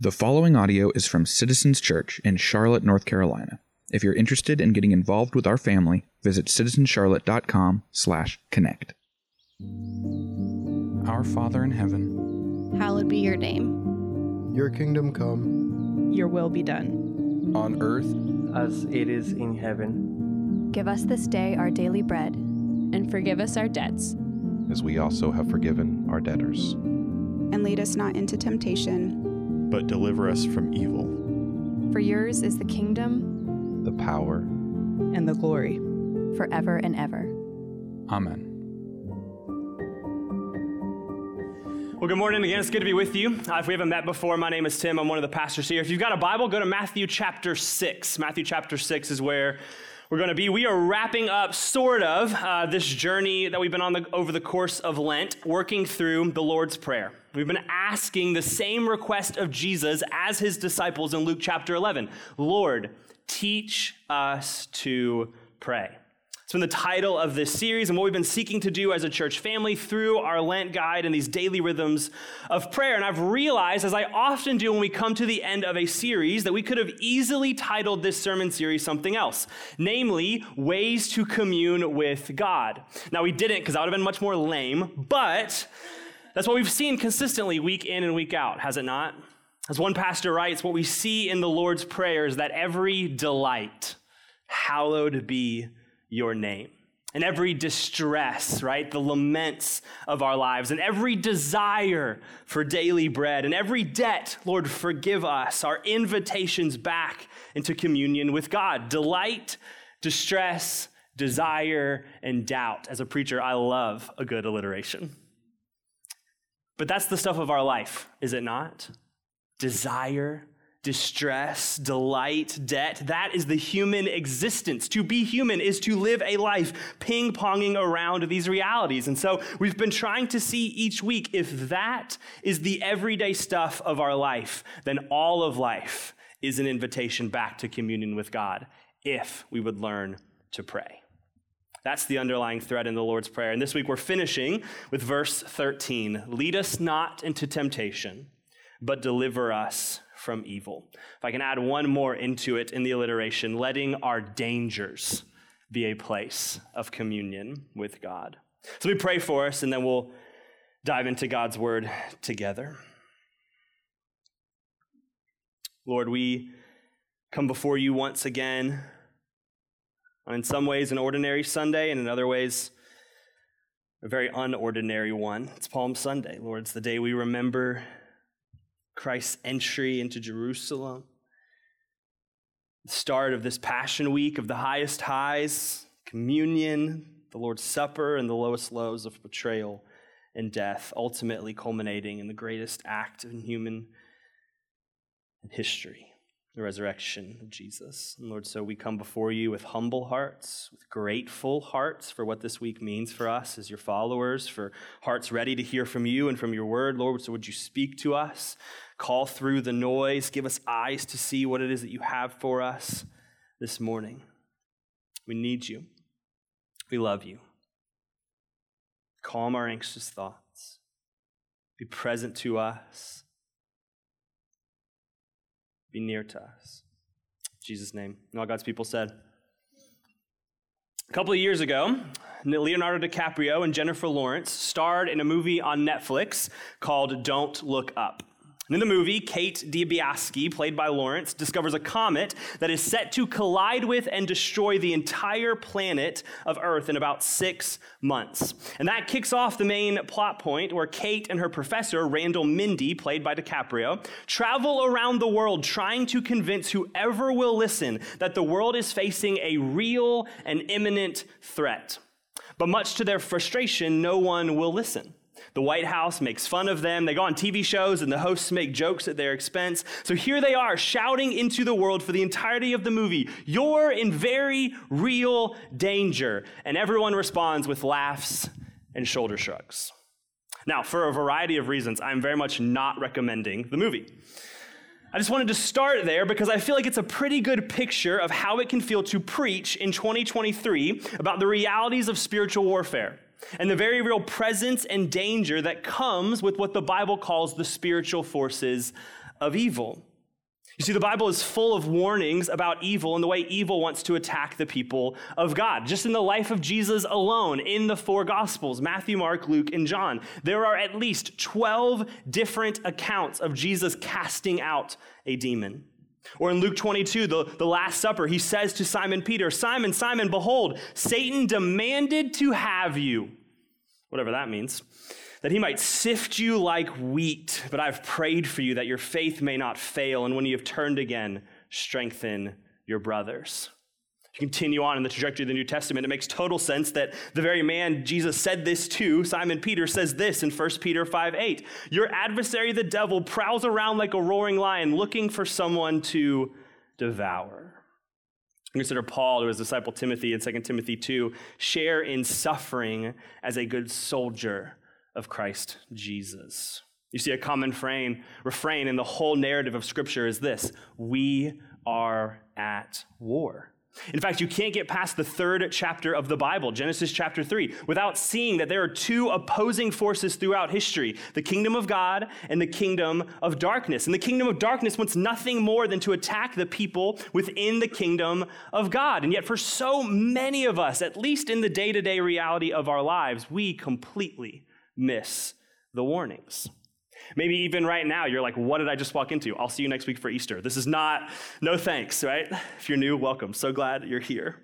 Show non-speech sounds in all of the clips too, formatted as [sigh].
The following audio is from Citizens Church in Charlotte, North Carolina. If you're interested in getting involved with our family, visit citizenscharlotte.com/connect. Our Father in heaven, Hallowed be your name. Your kingdom come. Your will be done. on earth as it is in heaven. Give us this day our daily bread, and forgive us our debts. as we also have forgiven our debtors. and lead us not into temptation, but deliver us from evil. For yours is the kingdom, The power, And the glory. forever and ever. Amen. Well, good morning again. It's good to be with you. Uh, if we haven't met before, my name is Tim. I'm one of the pastors here. If you've got a Bible, go to Matthew chapter 6. Matthew chapter 6 is where we're going to be. We are wrapping up, sort of, uh, this journey that we've been on the, over the course of Lent, working through the Lord's Prayer. We've been asking the same request of Jesus as his disciples in Luke chapter 11 Lord, teach us to pray. It's been the title of this series and what we've been seeking to do as a church family through our Lent guide and these daily rhythms of prayer. And I've realized, as I often do when we come to the end of a series, that we could have easily titled this sermon series something else, namely, Ways to Commune with God. Now, we didn't because that would have been much more lame, but that's what we've seen consistently week in and week out, has it not? As one pastor writes, what we see in the Lord's Prayer is that every delight, hallowed be your name. And every distress, right? The laments of our lives, and every desire for daily bread, and every debt, Lord, forgive us, our invitations back into communion with God. Delight, distress, desire, and doubt. As a preacher, I love a good alliteration. But that's the stuff of our life, is it not? Desire, distress, delight, debt. That is the human existence. To be human is to live a life ping ponging around these realities. And so we've been trying to see each week if that is the everyday stuff of our life, then all of life is an invitation back to communion with God if we would learn to pray. That's the underlying thread in the Lord's Prayer. And this week we're finishing with verse 13 Lead us not into temptation, but deliver us from evil. If I can add one more into it in the alliteration, letting our dangers be a place of communion with God. So we pray for us, and then we'll dive into God's word together. Lord, we come before you once again on in some ways an ordinary Sunday, and in other ways a very unordinary one. It's Palm Sunday, Lord. It's the day we remember Christ's entry into Jerusalem, the start of this Passion Week of the highest highs, communion, the Lord's Supper, and the lowest lows of betrayal and death, ultimately culminating in the greatest act in human history the resurrection of Jesus. And Lord, so we come before you with humble hearts, with grateful hearts for what this week means for us as your followers, for hearts ready to hear from you and from your word. Lord, so would you speak to us, call through the noise, give us eyes to see what it is that you have for us this morning. We need you. We love you. Calm our anxious thoughts. Be present to us be near to us. In Jesus' name. And all God's people said. A couple of years ago, Leonardo DiCaprio and Jennifer Lawrence starred in a movie on Netflix called Don't Look Up. And in the movie, Kate Dibiasky, played by Lawrence, discovers a comet that is set to collide with and destroy the entire planet of Earth in about six months. And that kicks off the main plot point where Kate and her professor, Randall Mindy, played by DiCaprio, travel around the world trying to convince whoever will listen that the world is facing a real and imminent threat. But much to their frustration, no one will listen. The White House makes fun of them. They go on TV shows and the hosts make jokes at their expense. So here they are shouting into the world for the entirety of the movie, You're in very real danger. And everyone responds with laughs and shoulder shrugs. Now, for a variety of reasons, I'm very much not recommending the movie. I just wanted to start there because I feel like it's a pretty good picture of how it can feel to preach in 2023 about the realities of spiritual warfare and the very real presence and danger that comes with what the Bible calls the spiritual forces of evil. You see, the Bible is full of warnings about evil and the way evil wants to attack the people of God. Just in the life of Jesus alone, in the four Gospels Matthew, Mark, Luke, and John there are at least 12 different accounts of Jesus casting out a demon. Or in Luke 22, the, the Last Supper, he says to Simon Peter, Simon, Simon, behold, Satan demanded to have you, whatever that means that he might sift you like wheat. But I've prayed for you that your faith may not fail, and when you have turned again, strengthen your brothers. Continue on in the trajectory of the New Testament, it makes total sense that the very man Jesus said this to, Simon Peter, says this in 1 Peter 5 8. Your adversary, the devil, prowls around like a roaring lion looking for someone to devour. Consider Paul, to his disciple Timothy in 2 Timothy 2, share in suffering as a good soldier of Christ Jesus. You see, a common frame, refrain in the whole narrative of Scripture is this We are at war. In fact, you can't get past the third chapter of the Bible, Genesis chapter 3, without seeing that there are two opposing forces throughout history the kingdom of God and the kingdom of darkness. And the kingdom of darkness wants nothing more than to attack the people within the kingdom of God. And yet, for so many of us, at least in the day to day reality of our lives, we completely miss the warnings. Maybe even right now, you're like, what did I just walk into? I'll see you next week for Easter. This is not, no thanks, right? If you're new, welcome. So glad you're here.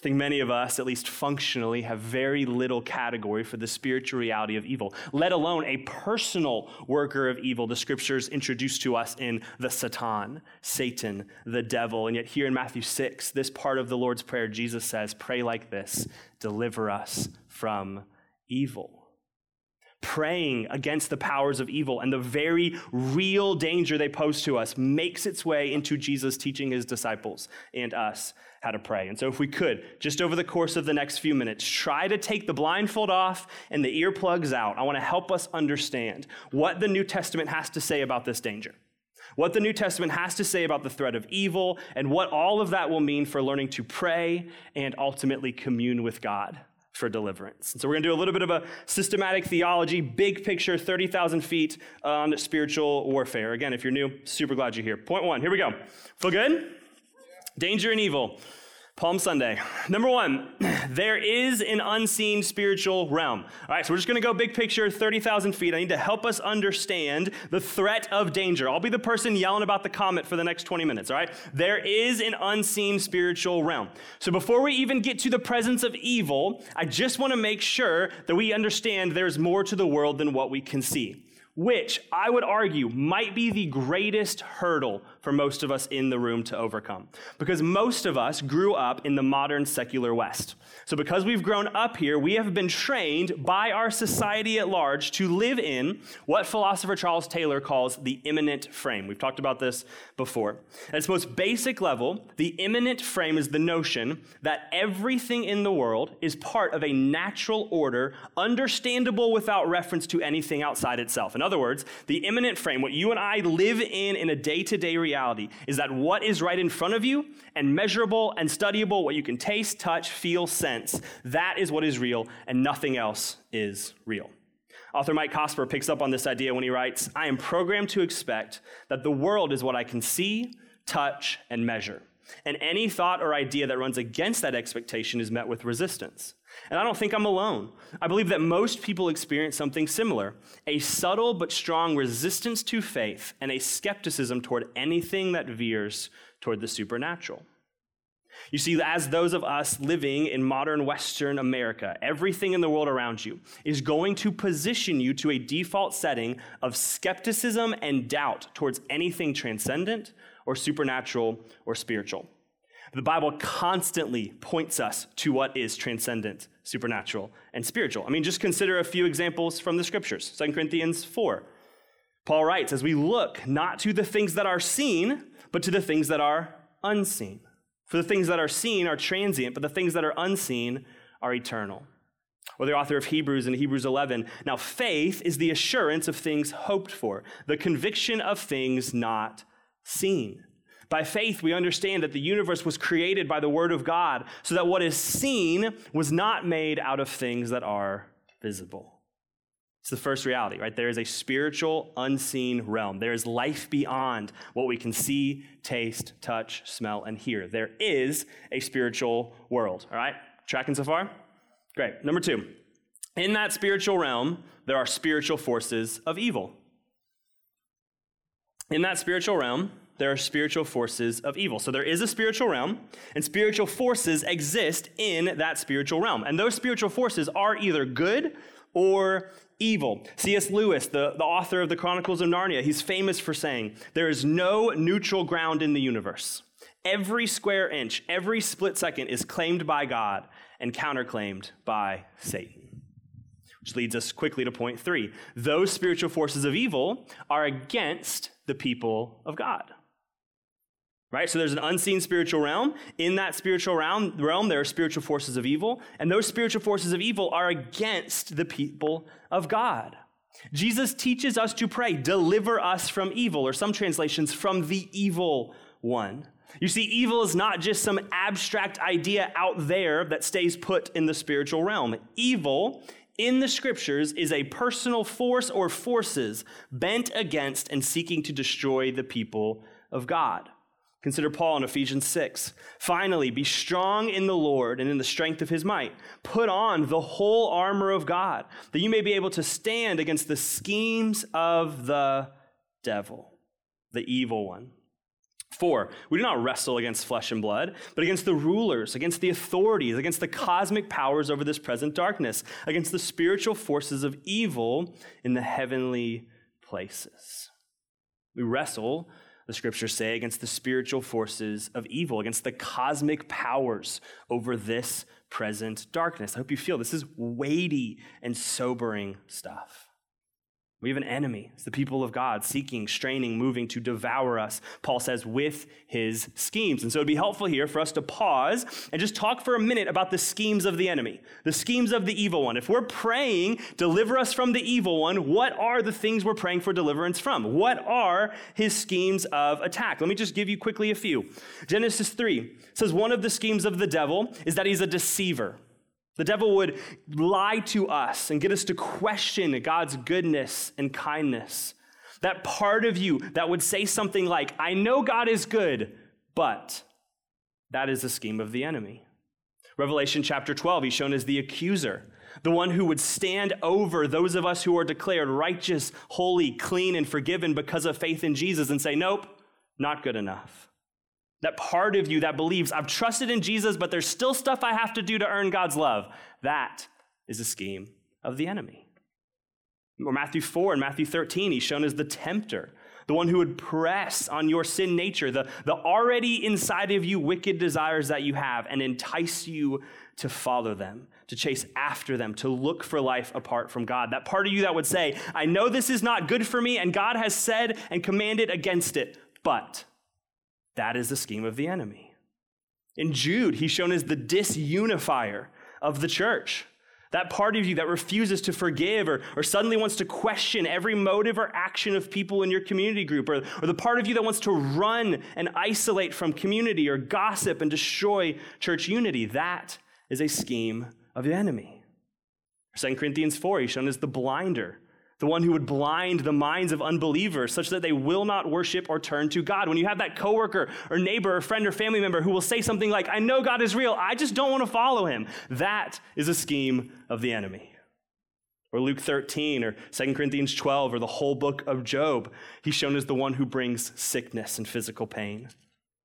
I think many of us, at least functionally, have very little category for the spiritual reality of evil, let alone a personal worker of evil. The scriptures introduce to us in the Satan, Satan, the devil. And yet, here in Matthew 6, this part of the Lord's Prayer, Jesus says, Pray like this deliver us from evil. Praying against the powers of evil and the very real danger they pose to us makes its way into Jesus teaching his disciples and us how to pray. And so, if we could, just over the course of the next few minutes, try to take the blindfold off and the earplugs out. I want to help us understand what the New Testament has to say about this danger what the New Testament has to say about the threat of evil, and what all of that will mean for learning to pray and ultimately commune with God for deliverance. And so we're going to do a little bit of a systematic theology, big picture, 30,000 feet on spiritual warfare. Again, if you're new, super glad you're here. Point one, here we go. Feel good? Danger and evil. Palm Sunday. Number one, [clears throat] there is an unseen spiritual realm. All right, so we're just going to go big picture, 30,000 feet. I need to help us understand the threat of danger. I'll be the person yelling about the comet for the next 20 minutes, all right? There is an unseen spiritual realm. So before we even get to the presence of evil, I just want to make sure that we understand there's more to the world than what we can see which I would argue might be the greatest hurdle for most of us in the room to overcome. Because most of us grew up in the modern secular West. So, because we've grown up here, we have been trained by our society at large to live in what philosopher Charles Taylor calls the immanent frame. We've talked about this before. At its most basic level, the immanent frame is the notion that everything in the world is part of a natural order, understandable without reference to anything outside itself. In other words, the immanent frame, what you and I live in in a day to day reality, is that what is right in front of you and measurable and studyable, what you can taste, touch, feel, sense, that is what is real, and nothing else is real. Author Mike Cosper picks up on this idea when he writes I am programmed to expect that the world is what I can see, touch, and measure. And any thought or idea that runs against that expectation is met with resistance. And I don't think I'm alone. I believe that most people experience something similar a subtle but strong resistance to faith and a skepticism toward anything that veers toward the supernatural. You see, as those of us living in modern Western America, everything in the world around you is going to position you to a default setting of skepticism and doubt towards anything transcendent or supernatural or spiritual. The Bible constantly points us to what is transcendent, supernatural, and spiritual. I mean, just consider a few examples from the scriptures. 2 Corinthians 4. Paul writes, as we look not to the things that are seen, but to the things that are unseen. For the things that are seen are transient, but the things that are unseen are eternal. Or the author of Hebrews in Hebrews 11. Now, faith is the assurance of things hoped for, the conviction of things not seen. By faith, we understand that the universe was created by the Word of God, so that what is seen was not made out of things that are visible. It's the first reality, right? There is a spiritual, unseen realm. There is life beyond what we can see, taste, touch, smell, and hear. There is a spiritual world, all right? Tracking so far? Great. Number two, in that spiritual realm, there are spiritual forces of evil. In that spiritual realm, there are spiritual forces of evil. So there is a spiritual realm, and spiritual forces exist in that spiritual realm. And those spiritual forces are either good or evil. C.S. Lewis, the, the author of the Chronicles of Narnia, he's famous for saying, There is no neutral ground in the universe. Every square inch, every split second is claimed by God and counterclaimed by Satan. Which leads us quickly to point three. Those spiritual forces of evil are against the people of God. Right? So there's an unseen spiritual realm. In that spiritual realm, realm, there are spiritual forces of evil, and those spiritual forces of evil are against the people of God. Jesus teaches us to pray, deliver us from evil, or some translations, from the evil one. You see, evil is not just some abstract idea out there that stays put in the spiritual realm. Evil in the scriptures is a personal force or forces bent against and seeking to destroy the people of God. Consider Paul in Ephesians 6. Finally, be strong in the Lord and in the strength of his might. Put on the whole armor of God, that you may be able to stand against the schemes of the devil, the evil one. For, we do not wrestle against flesh and blood, but against the rulers, against the authorities, against the cosmic powers over this present darkness, against the spiritual forces of evil in the heavenly places. We wrestle the scriptures say, against the spiritual forces of evil, against the cosmic powers over this present darkness. I hope you feel this is weighty and sobering stuff. We have an enemy. It's the people of God seeking, straining, moving to devour us, Paul says, with his schemes. And so it'd be helpful here for us to pause and just talk for a minute about the schemes of the enemy, the schemes of the evil one. If we're praying, deliver us from the evil one, what are the things we're praying for deliverance from? What are his schemes of attack? Let me just give you quickly a few. Genesis 3 says one of the schemes of the devil is that he's a deceiver. The devil would lie to us and get us to question God's goodness and kindness. That part of you that would say something like, I know God is good, but that is the scheme of the enemy. Revelation chapter 12, he's shown as the accuser, the one who would stand over those of us who are declared righteous, holy, clean, and forgiven because of faith in Jesus and say, Nope, not good enough. That part of you that believes, I've trusted in Jesus, but there's still stuff I have to do to earn God's love. That is a scheme of the enemy. Or Matthew 4 and Matthew 13, he's shown as the tempter, the one who would press on your sin nature, the, the already inside of you wicked desires that you have, and entice you to follow them, to chase after them, to look for life apart from God. That part of you that would say, I know this is not good for me, and God has said and commanded against it, but that is the scheme of the enemy. In Jude, he's shown as the disunifier of the church. That part of you that refuses to forgive or, or suddenly wants to question every motive or action of people in your community group, or, or the part of you that wants to run and isolate from community or gossip and destroy church unity. That is a scheme of the enemy. 2 Corinthians 4, he's shown as the blinder the one who would blind the minds of unbelievers such that they will not worship or turn to God. When you have that coworker or neighbor or friend or family member who will say something like, I know God is real, I just don't want to follow him, that is a scheme of the enemy. Or Luke 13 or 2 Corinthians 12 or the whole book of Job, he's shown as the one who brings sickness and physical pain.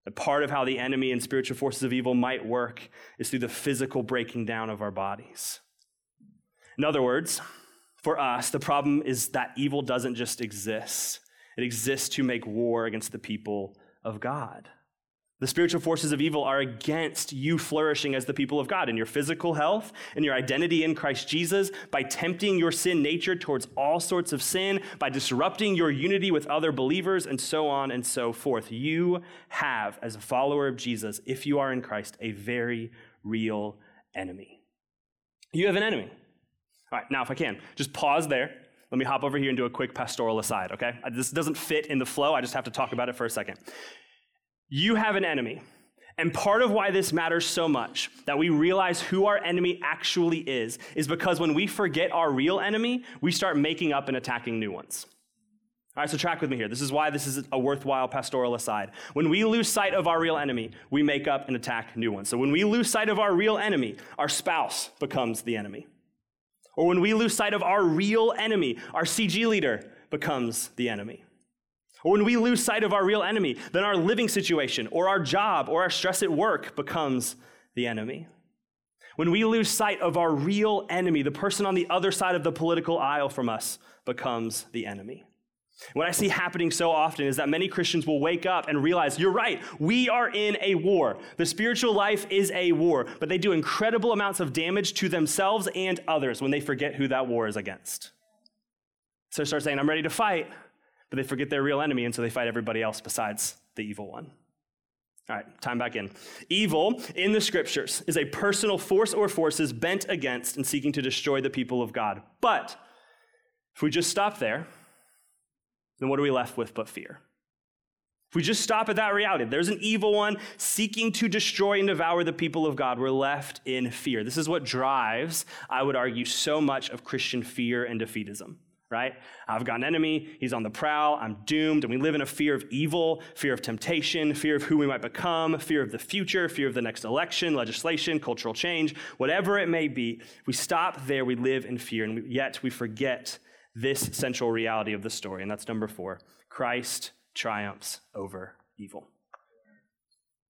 A part of how the enemy and spiritual forces of evil might work is through the physical breaking down of our bodies. In other words, for us, the problem is that evil doesn't just exist, it exists to make war against the people of God. The spiritual forces of evil are against you flourishing as the people of God in your physical health and your identity in Christ Jesus by tempting your sin nature towards all sorts of sin, by disrupting your unity with other believers, and so on and so forth. You have, as a follower of Jesus, if you are in Christ, a very real enemy. You have an enemy. All right, now if I can, just pause there. Let me hop over here and do a quick pastoral aside, okay? Uh, this doesn't fit in the flow. I just have to talk about it for a second. You have an enemy, And part of why this matters so much, that we realize who our enemy actually is, is because when we forget our real enemy, we start making up and attacking new ones. All right, so track with me here. This is why this is a worthwhile pastoral aside. When we lose sight of our real enemy, we make up and attack new ones. So when we lose sight of our real enemy, our spouse becomes the enemy. Or when we lose sight of our real enemy, our CG leader becomes the enemy. Or when we lose sight of our real enemy, then our living situation or our job or our stress at work becomes the enemy. When we lose sight of our real enemy, the person on the other side of the political aisle from us becomes the enemy. What I see happening so often is that many Christians will wake up and realize, you're right, we are in a war. The spiritual life is a war, but they do incredible amounts of damage to themselves and others when they forget who that war is against. So they start saying, I'm ready to fight, but they forget their real enemy, and so they fight everybody else besides the evil one. All right, time back in. Evil in the scriptures is a personal force or forces bent against and seeking to destroy the people of God. But if we just stop there, then what are we left with but fear? If we just stop at that reality, there's an evil one seeking to destroy and devour the people of God, we're left in fear. This is what drives, I would argue, so much of Christian fear and defeatism right? I've got an enemy, he's on the prowl, I'm doomed, and we live in a fear of evil, fear of temptation, fear of who we might become, fear of the future, fear of the next election, legislation, cultural change, whatever it may be. We stop there, we live in fear, and yet we forget this central reality of the story, and that's number four Christ triumphs over evil.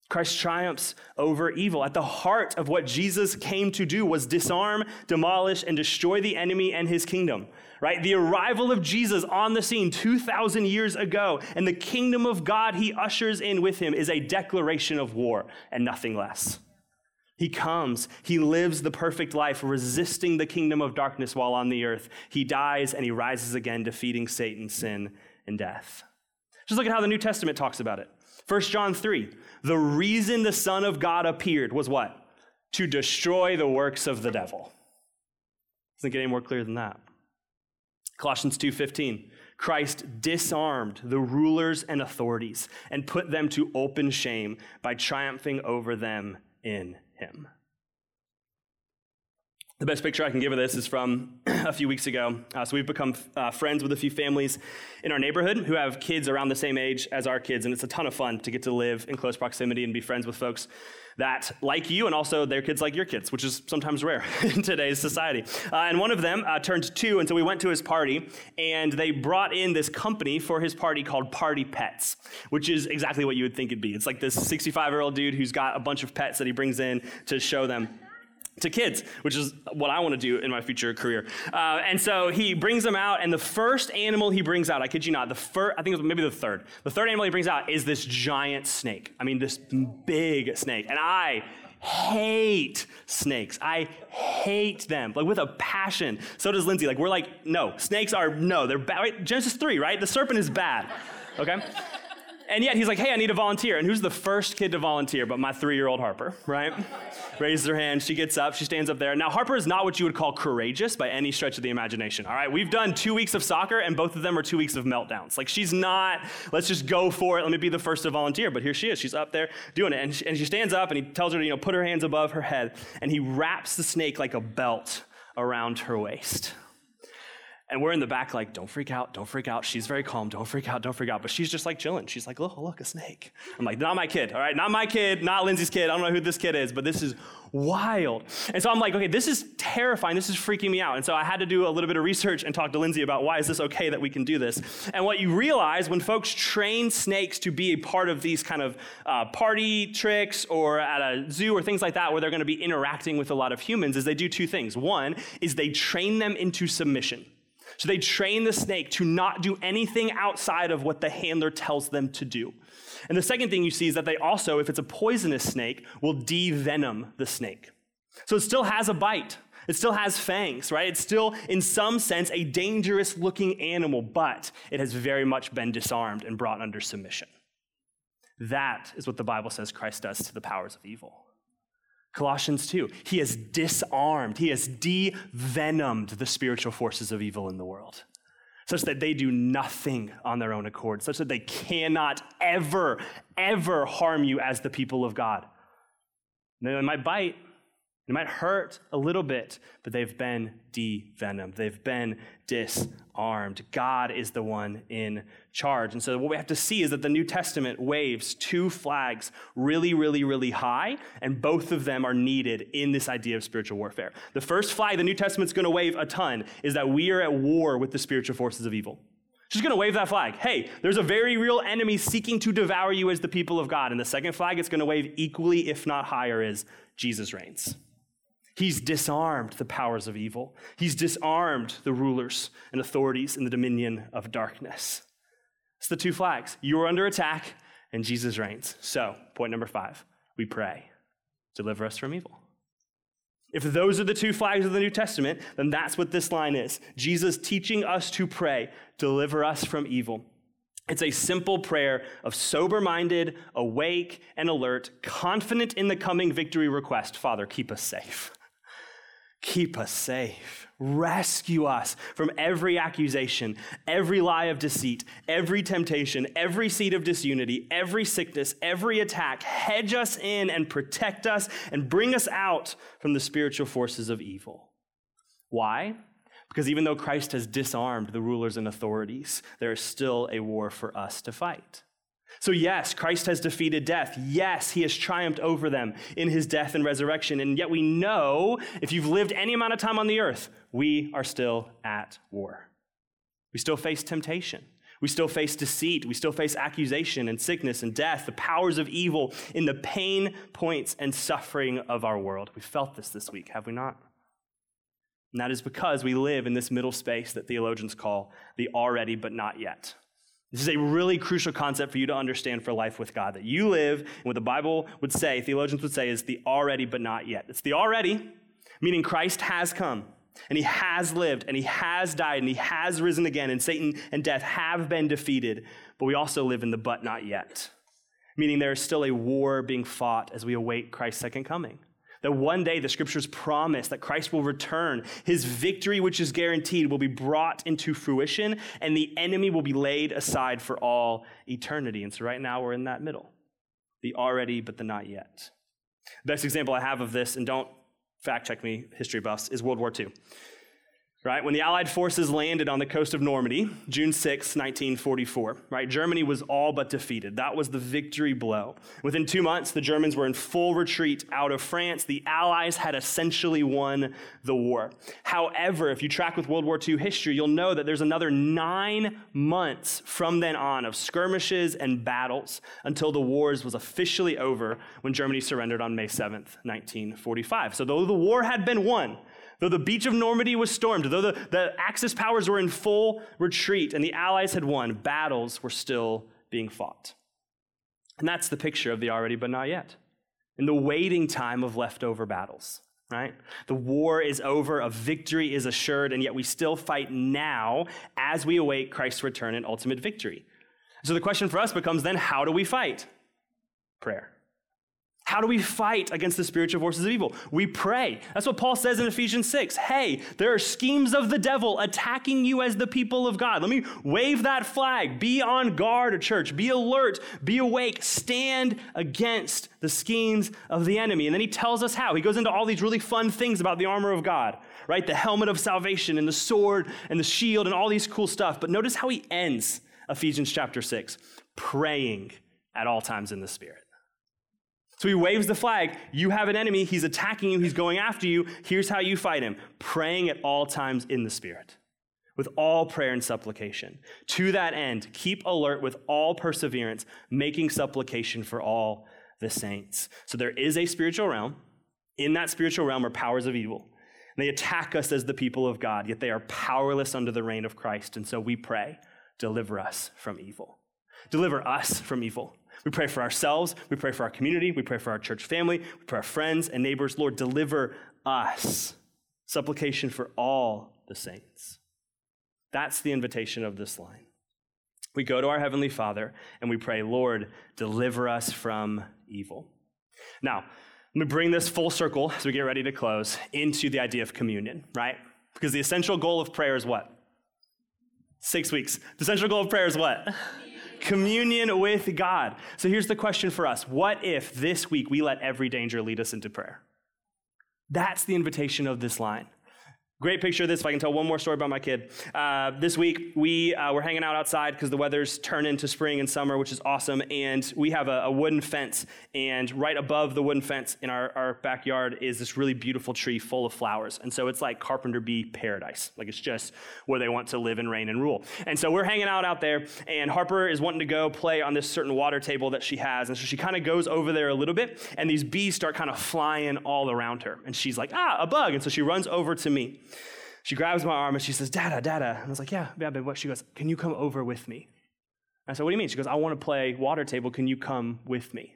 Christ triumphs over evil. At the heart of what Jesus came to do was disarm, demolish, and destroy the enemy and his kingdom. Right? The arrival of Jesus on the scene 2,000 years ago and the kingdom of God he ushers in with him is a declaration of war and nothing less. He comes, he lives the perfect life, resisting the kingdom of darkness while on the earth. He dies and he rises again, defeating Satan, sin, and death. Just look at how the New Testament talks about it. 1 John 3 the reason the Son of God appeared was what? To destroy the works of the devil. Doesn't get any more clear than that. Colossians 2:15 Christ disarmed the rulers and authorities and put them to open shame by triumphing over them in him. The best picture I can give of this is from [clears throat] a few weeks ago. Uh, so we've become uh, friends with a few families in our neighborhood who have kids around the same age as our kids, and it's a ton of fun to get to live in close proximity and be friends with folks that like you and also their kids like your kids, which is sometimes rare [laughs] in today's society. Uh, and one of them uh, turned two, and so we went to his party, and they brought in this company for his party called Party Pets, which is exactly what you would think it'd be. It's like this 65 year old dude who's got a bunch of pets that he brings in to show them to kids, which is what I want to do in my future career. Uh, and so he brings them out, and the first animal he brings out, I kid you not, the first, I think it was maybe the third, the third animal he brings out is this giant snake. I mean, this big snake. And I hate snakes. I hate them, like with a passion. So does Lindsay. Like, we're like, no, snakes are, no, they're bad. Right? Genesis 3, right? The serpent is bad, okay? And yet he's like, hey, I need a volunteer. And who's the first kid to volunteer but my three year old Harper, right? [laughs] Raises her hand. She gets up. She stands up there. Now, Harper is not what you would call courageous by any stretch of the imagination, all right? We've done two weeks of soccer, and both of them are two weeks of meltdowns. Like, she's not, let's just go for it. Let me be the first to volunteer. But here she is. She's up there doing it. And she, and she stands up, and he tells her to, you know, put her hands above her head. And he wraps the snake like a belt around her waist. And we're in the back, like, don't freak out, don't freak out. She's very calm, don't freak out, don't freak out. But she's just like chilling. She's like, look, look, a snake. I'm like, not my kid, all right? Not my kid, not Lindsay's kid. I don't know who this kid is, but this is wild. And so I'm like, okay, this is terrifying. This is freaking me out. And so I had to do a little bit of research and talk to Lindsay about why is this okay that we can do this. And what you realize when folks train snakes to be a part of these kind of uh, party tricks or at a zoo or things like that where they're going to be interacting with a lot of humans is they do two things. One is they train them into submission. So they train the snake to not do anything outside of what the handler tells them to do. And the second thing you see is that they also, if it's a poisonous snake, will devenom the snake. So it still has a bite. It still has fangs, right? It's still, in some sense, a dangerous looking animal, but it has very much been disarmed and brought under submission. That is what the Bible says Christ does to the powers of evil. Colossians 2. He has disarmed, he has devenomed the spiritual forces of evil in the world, such that they do nothing on their own accord, such that they cannot ever, ever harm you as the people of God. They might bite, they might hurt a little bit, but they've been de-venomed. They've been disarmed. God is the one in charge. And so what we have to see is that the New Testament waves two flags really, really, really high, and both of them are needed in this idea of spiritual warfare. The first flag the New Testament's going to wave a ton is that we are at war with the spiritual forces of evil. She's going to wave that flag. Hey, there's a very real enemy seeking to devour you as the people of God. And the second flag it's going to wave equally, if not higher, is Jesus reigns. He's disarmed the powers of evil. He's disarmed the rulers and authorities in the dominion of darkness. It's the two flags. You are under attack, and Jesus reigns. So, point number five we pray, deliver us from evil. If those are the two flags of the New Testament, then that's what this line is Jesus teaching us to pray, deliver us from evil. It's a simple prayer of sober minded, awake, and alert, confident in the coming victory request Father, keep us safe. Keep us safe. Rescue us from every accusation, every lie of deceit, every temptation, every seed of disunity, every sickness, every attack. Hedge us in and protect us and bring us out from the spiritual forces of evil. Why? Because even though Christ has disarmed the rulers and authorities, there is still a war for us to fight. So, yes, Christ has defeated death. Yes, he has triumphed over them in his death and resurrection. And yet, we know if you've lived any amount of time on the earth, we are still at war. We still face temptation. We still face deceit. We still face accusation and sickness and death, the powers of evil in the pain points and suffering of our world. We felt this this week, have we not? And that is because we live in this middle space that theologians call the already but not yet. This is a really crucial concept for you to understand for life with God that you live, and what the Bible would say, theologians would say, is the already but not yet. It's the already, meaning Christ has come, and he has lived, and he has died, and he has risen again, and Satan and death have been defeated. But we also live in the but not yet, meaning there is still a war being fought as we await Christ's second coming. That one day the scriptures promise that Christ will return. His victory, which is guaranteed, will be brought into fruition, and the enemy will be laid aside for all eternity. And so right now we're in that middle the already, but the not yet. The best example I have of this, and don't fact check me, history buffs, is World War II right? When the Allied forces landed on the coast of Normandy, June 6, 1944, right? Germany was all but defeated. That was the victory blow. Within two months, the Germans were in full retreat out of France. The Allies had essentially won the war. However, if you track with World War II history, you'll know that there's another nine months from then on of skirmishes and battles until the wars was officially over when Germany surrendered on May 7th, 1945. So though the war had been won, Though the beach of Normandy was stormed, though the, the Axis powers were in full retreat and the Allies had won, battles were still being fought. And that's the picture of the already but not yet. In the waiting time of leftover battles, right? The war is over, a victory is assured, and yet we still fight now as we await Christ's return and ultimate victory. So the question for us becomes then how do we fight? Prayer. How do we fight against the spiritual forces of evil? We pray. That's what Paul says in Ephesians 6. Hey, there are schemes of the devil attacking you as the people of God. Let me wave that flag. Be on guard, church. Be alert. Be awake. Stand against the schemes of the enemy. And then he tells us how. He goes into all these really fun things about the armor of God, right? The helmet of salvation and the sword and the shield and all these cool stuff. But notice how he ends Ephesians chapter 6 praying at all times in the Spirit. So he waves the flag. You have an enemy. He's attacking you. He's going after you. Here's how you fight him praying at all times in the Spirit, with all prayer and supplication. To that end, keep alert with all perseverance, making supplication for all the saints. So there is a spiritual realm. In that spiritual realm are powers of evil. And they attack us as the people of God, yet they are powerless under the reign of Christ. And so we pray, deliver us from evil. Deliver us from evil. We pray for ourselves. We pray for our community. We pray for our church family. We pray for our friends and neighbors. Lord, deliver us. Supplication for all the saints. That's the invitation of this line. We go to our Heavenly Father and we pray, Lord, deliver us from evil. Now, let me bring this full circle as we get ready to close into the idea of communion, right? Because the essential goal of prayer is what? Six weeks. The essential goal of prayer is what? Communion with God. So here's the question for us What if this week we let every danger lead us into prayer? That's the invitation of this line. Great picture of this. If I can tell one more story about my kid. Uh, this week, we uh, were hanging out outside because the weather's turned into spring and summer, which is awesome. And we have a, a, wooden fence. And right above the wooden fence in our, our backyard is this really beautiful tree full of flowers. And so it's like Carpenter Bee paradise. Like it's just where they want to live and reign and rule. And so we're hanging out out there. And Harper is wanting to go play on this certain water table that she has. And so she kind of goes over there a little bit. And these bees start kind of flying all around her. And she's like, ah, a bug. And so she runs over to me. She grabs my arm and she says, Dada, Dada. And I was like, Yeah, yeah, babe, what? She goes, Can you come over with me? I said, What do you mean? She goes, I want to play water table. Can you come with me?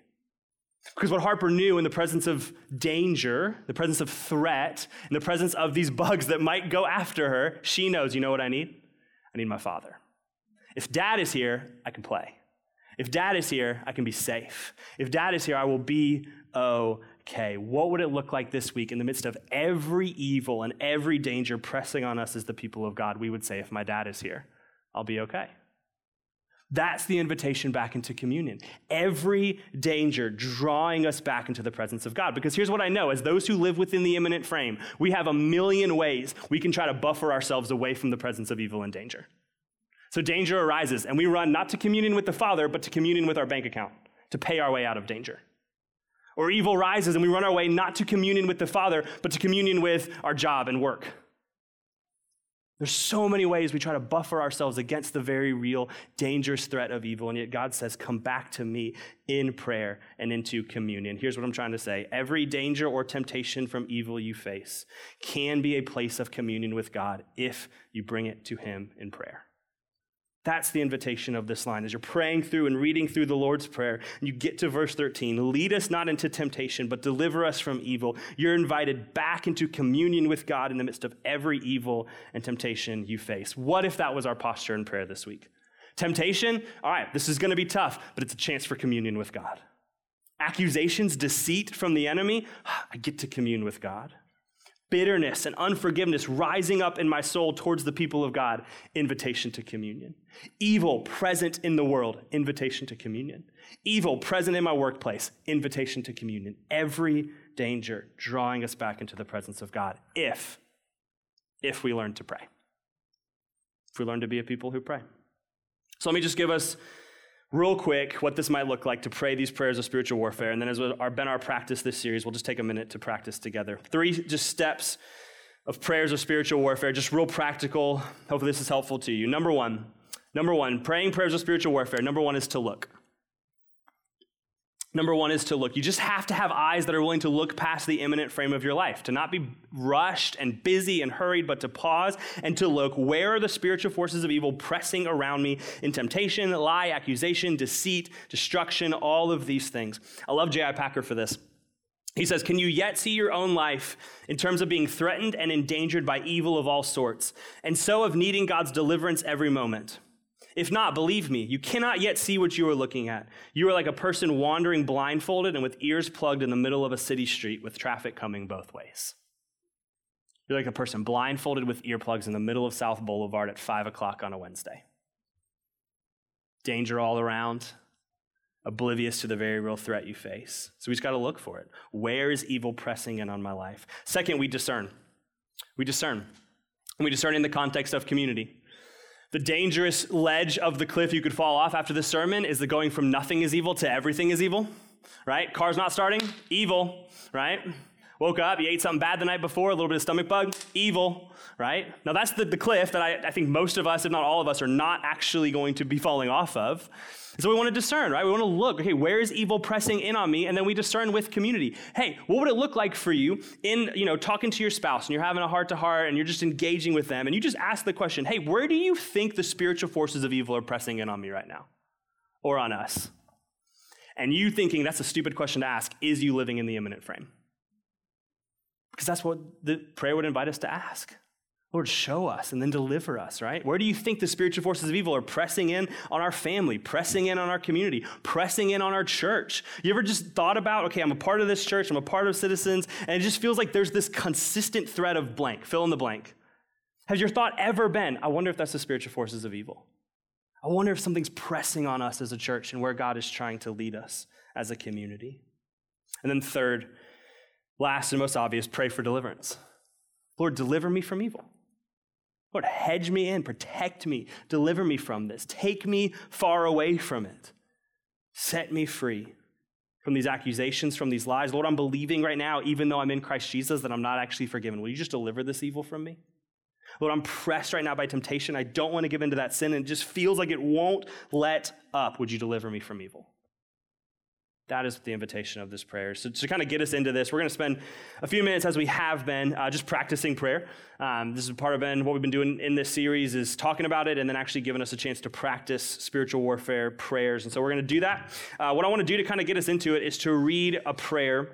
Because what Harper knew in the presence of danger, the presence of threat, in the presence of these bugs that might go after her, she knows, you know what I need? I need my father. If dad is here, I can play. If dad is here, I can be safe. If dad is here, I will be okay. Okay, what would it look like this week in the midst of every evil and every danger pressing on us as the people of God? We would say, if my dad is here, I'll be okay. That's the invitation back into communion. Every danger drawing us back into the presence of God. Because here's what I know as those who live within the immanent frame, we have a million ways we can try to buffer ourselves away from the presence of evil and danger. So danger arises, and we run not to communion with the Father, but to communion with our bank account to pay our way out of danger. Or evil rises, and we run our way not to communion with the Father, but to communion with our job and work. There's so many ways we try to buffer ourselves against the very real, dangerous threat of evil, and yet God says, Come back to me in prayer and into communion. Here's what I'm trying to say every danger or temptation from evil you face can be a place of communion with God if you bring it to Him in prayer. That's the invitation of this line. As you're praying through and reading through the Lord's Prayer, and you get to verse 13 lead us not into temptation, but deliver us from evil. You're invited back into communion with God in the midst of every evil and temptation you face. What if that was our posture in prayer this week? Temptation, all right, this is going to be tough, but it's a chance for communion with God. Accusations, deceit from the enemy, [sighs] I get to commune with God bitterness and unforgiveness rising up in my soul towards the people of God, invitation to communion. Evil present in the world, invitation to communion. Evil present in my workplace, invitation to communion. Every danger drawing us back into the presence of God if if we learn to pray. If we learn to be a people who pray. So let me just give us real quick what this might look like to pray these prayers of spiritual warfare. And then, as our, been our practice this series, we'll just take a minute to practice together. Three just steps of prayers of spiritual warfare, just real practical. Hopefully, this is helpful to you. Number one, number one, praying prayers of spiritual warfare. Number one is to look. Number one is to look. You just have to have eyes that are willing to look past the immanent frame of your life, to not be rushed and busy and hurried, but to pause and to look where are the spiritual forces of evil pressing around me in temptation, lie, accusation, deceit, destruction, all of these things. I love J.I. Packer for this. He says, Can you yet see your own life in terms of being threatened and endangered by evil of all sorts, and so of needing God's deliverance every moment? If not, believe me, you cannot yet see what you are looking at. You are like a person wandering blindfolded and with ears plugged in the middle of a city street with traffic coming both ways. You're like a person blindfolded with earplugs in the middle of South Boulevard at 5 o'clock on a Wednesday. Danger all around, oblivious to the very real threat you face. So we just got to look for it. Where is evil pressing in on my life? Second, we discern. We discern. And we discern in the context of community. The dangerous ledge of the cliff you could fall off after this sermon is the going from nothing is evil to everything is evil, right? Car's not starting, evil, right? Woke up, you ate something bad the night before, a little bit of stomach bug, evil, right? Now that's the, the cliff that I, I think most of us, if not all of us, are not actually going to be falling off of. So we want to discern, right? We want to look, okay, where is evil pressing in on me? And then we discern with community. Hey, what would it look like for you in, you know, talking to your spouse and you're having a heart to heart and you're just engaging with them and you just ask the question, hey, where do you think the spiritual forces of evil are pressing in on me right now? Or on us? And you thinking that's a stupid question to ask, is you living in the immanent frame? Because that's what the prayer would invite us to ask. Lord, show us and then deliver us, right? Where do you think the spiritual forces of evil are pressing in on our family, pressing in on our community, pressing in on our church? You ever just thought about, okay, I'm a part of this church, I'm a part of citizens, and it just feels like there's this consistent thread of blank, fill in the blank. Has your thought ever been, I wonder if that's the spiritual forces of evil? I wonder if something's pressing on us as a church and where God is trying to lead us as a community. And then, third, last and most obvious, pray for deliverance. Lord, deliver me from evil. Lord, hedge me in, protect me, deliver me from this, take me far away from it, set me free from these accusations, from these lies. Lord, I'm believing right now, even though I'm in Christ Jesus, that I'm not actually forgiven. Will you just deliver this evil from me? Lord, I'm pressed right now by temptation. I don't want to give into that sin, and it just feels like it won't let up. Would you deliver me from evil? That is the invitation of this prayer. So, to kind of get us into this, we're going to spend a few minutes, as we have been, uh, just practicing prayer. Um, this is part of been what we've been doing in this series is talking about it and then actually giving us a chance to practice spiritual warfare prayers. And so we're going to do that. Uh, what I want to do to kind of get us into it is to read a prayer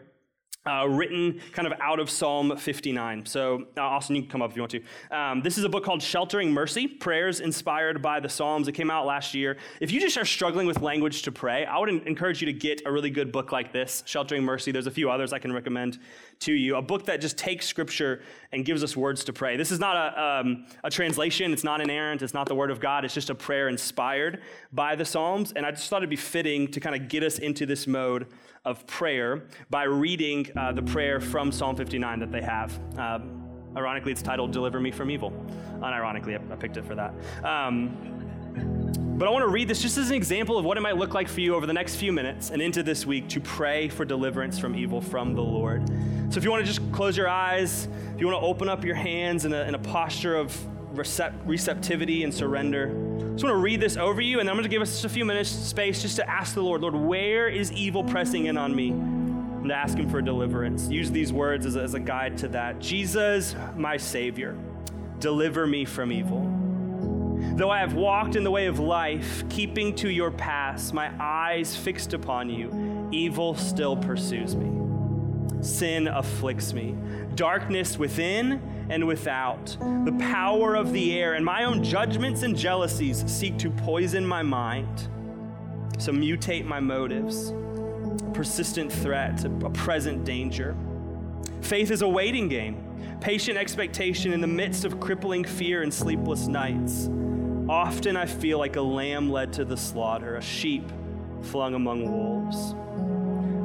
uh, written kind of out of Psalm 59. So, uh, Austin, you can come up if you want to. Um, this is a book called Sheltering Mercy Prayers Inspired by the Psalms. It came out last year. If you just are struggling with language to pray, I would encourage you to get a really good book like this, Sheltering Mercy. There's a few others I can recommend to you. A book that just takes scripture and gives us words to pray. This is not a, um, a translation, it's not inerrant, it's not the word of God, it's just a prayer inspired by the Psalms. And I just thought it'd be fitting to kind of get us into this mode of prayer by reading uh, the prayer from Psalm 59 that they have. Um, ironically, it's titled Deliver Me from Evil. Unironically, I, I picked it for that. Um, but I want to read this just as an example of what it might look like for you over the next few minutes and into this week to pray for deliverance from evil from the Lord. So if you want to just close your eyes, if you want to open up your hands in a, in a posture of recept- receptivity and surrender, just want to read this over you, and I'm going to give us just a few minutes space just to ask the Lord, Lord, where is evil pressing in on me? And to ask Him for deliverance. Use these words as a, as a guide to that. Jesus, my Savior, deliver me from evil. Though I have walked in the way of life, keeping to your paths, my eyes fixed upon you, evil still pursues me. Sin afflicts me, darkness within and without. The power of the air and my own judgments and jealousies seek to poison my mind, so mutate my motives. Persistent threat, a present danger. Faith is a waiting game, patient expectation in the midst of crippling fear and sleepless nights. Often I feel like a lamb led to the slaughter, a sheep flung among wolves.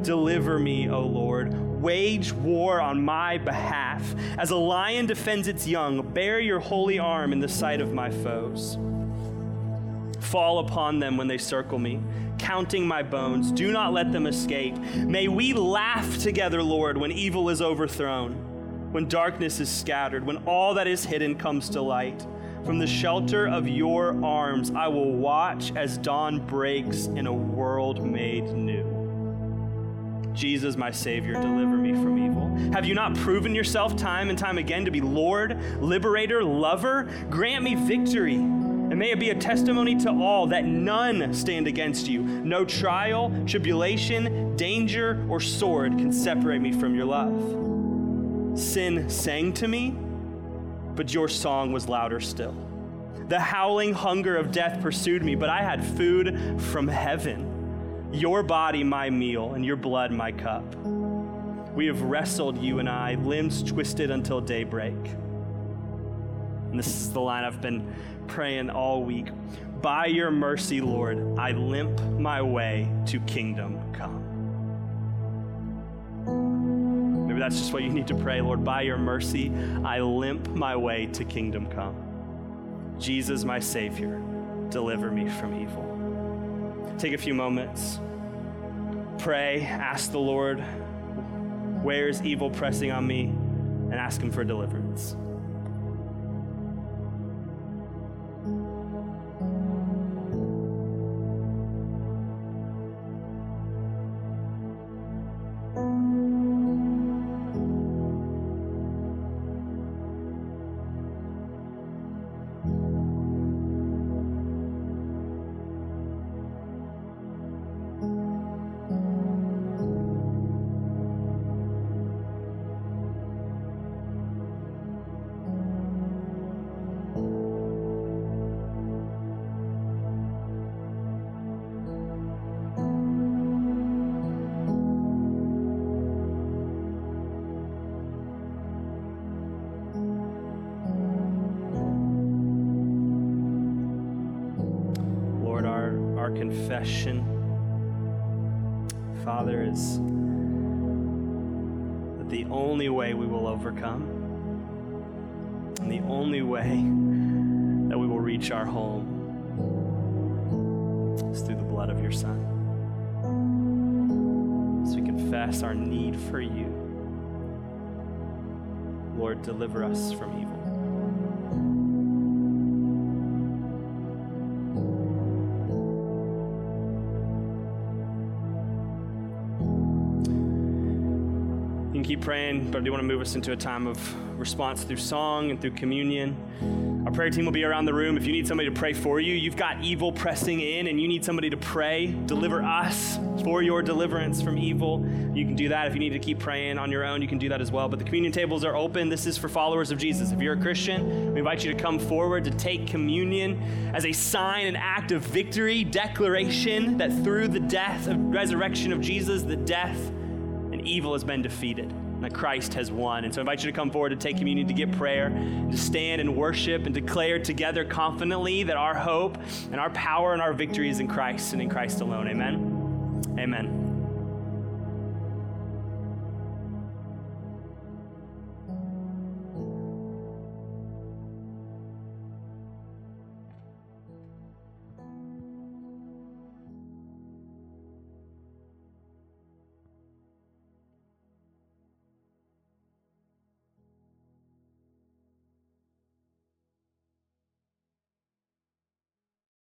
Deliver me, O Lord. Wage war on my behalf. As a lion defends its young, bear your holy arm in the sight of my foes. Fall upon them when they circle me, counting my bones. Do not let them escape. May we laugh together, Lord, when evil is overthrown, when darkness is scattered, when all that is hidden comes to light. From the shelter of your arms, I will watch as dawn breaks in a world made new. Jesus, my Savior, deliver me from evil. Have you not proven yourself time and time again to be Lord, liberator, lover? Grant me victory. And may it be a testimony to all that none stand against you. No trial, tribulation, danger, or sword can separate me from your love. Sin sang to me, but your song was louder still. The howling hunger of death pursued me, but I had food from heaven. Your body, my meal, and your blood, my cup. We have wrestled, you and I, limbs twisted until daybreak. And this is the line I've been praying all week. By your mercy, Lord, I limp my way to kingdom come. Maybe that's just what you need to pray, Lord. By your mercy, I limp my way to kingdom come. Jesus, my Savior, deliver me from evil. Take a few moments, pray, ask the Lord, where is evil pressing on me, and ask Him for deliverance. Confession, Father, is that the only way we will overcome and the only way that we will reach our home is through the blood of your Son. So we confess our need for you. Lord, deliver us from evil. Keep praying, but I do want to move us into a time of response through song and through communion. Our prayer team will be around the room. If you need somebody to pray for you, you've got evil pressing in and you need somebody to pray, deliver us for your deliverance from evil. You can do that. If you need to keep praying on your own, you can do that as well. But the communion tables are open. This is for followers of Jesus. If you're a Christian, we invite you to come forward to take communion as a sign, an act of victory, declaration that through the death and resurrection of Jesus, the death and evil has been defeated that Christ has won. And so I invite you to come forward to take communion, to get prayer, to stand and worship and declare together confidently that our hope and our power and our victory is in Christ and in Christ alone. Amen. Amen.